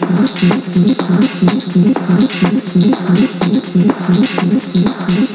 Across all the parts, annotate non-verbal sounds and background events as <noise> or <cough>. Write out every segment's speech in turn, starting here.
Thank <laughs> you.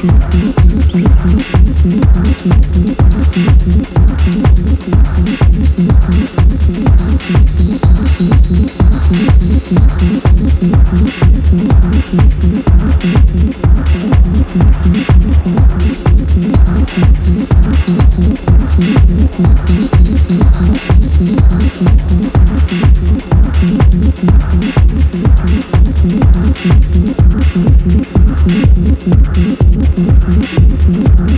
feel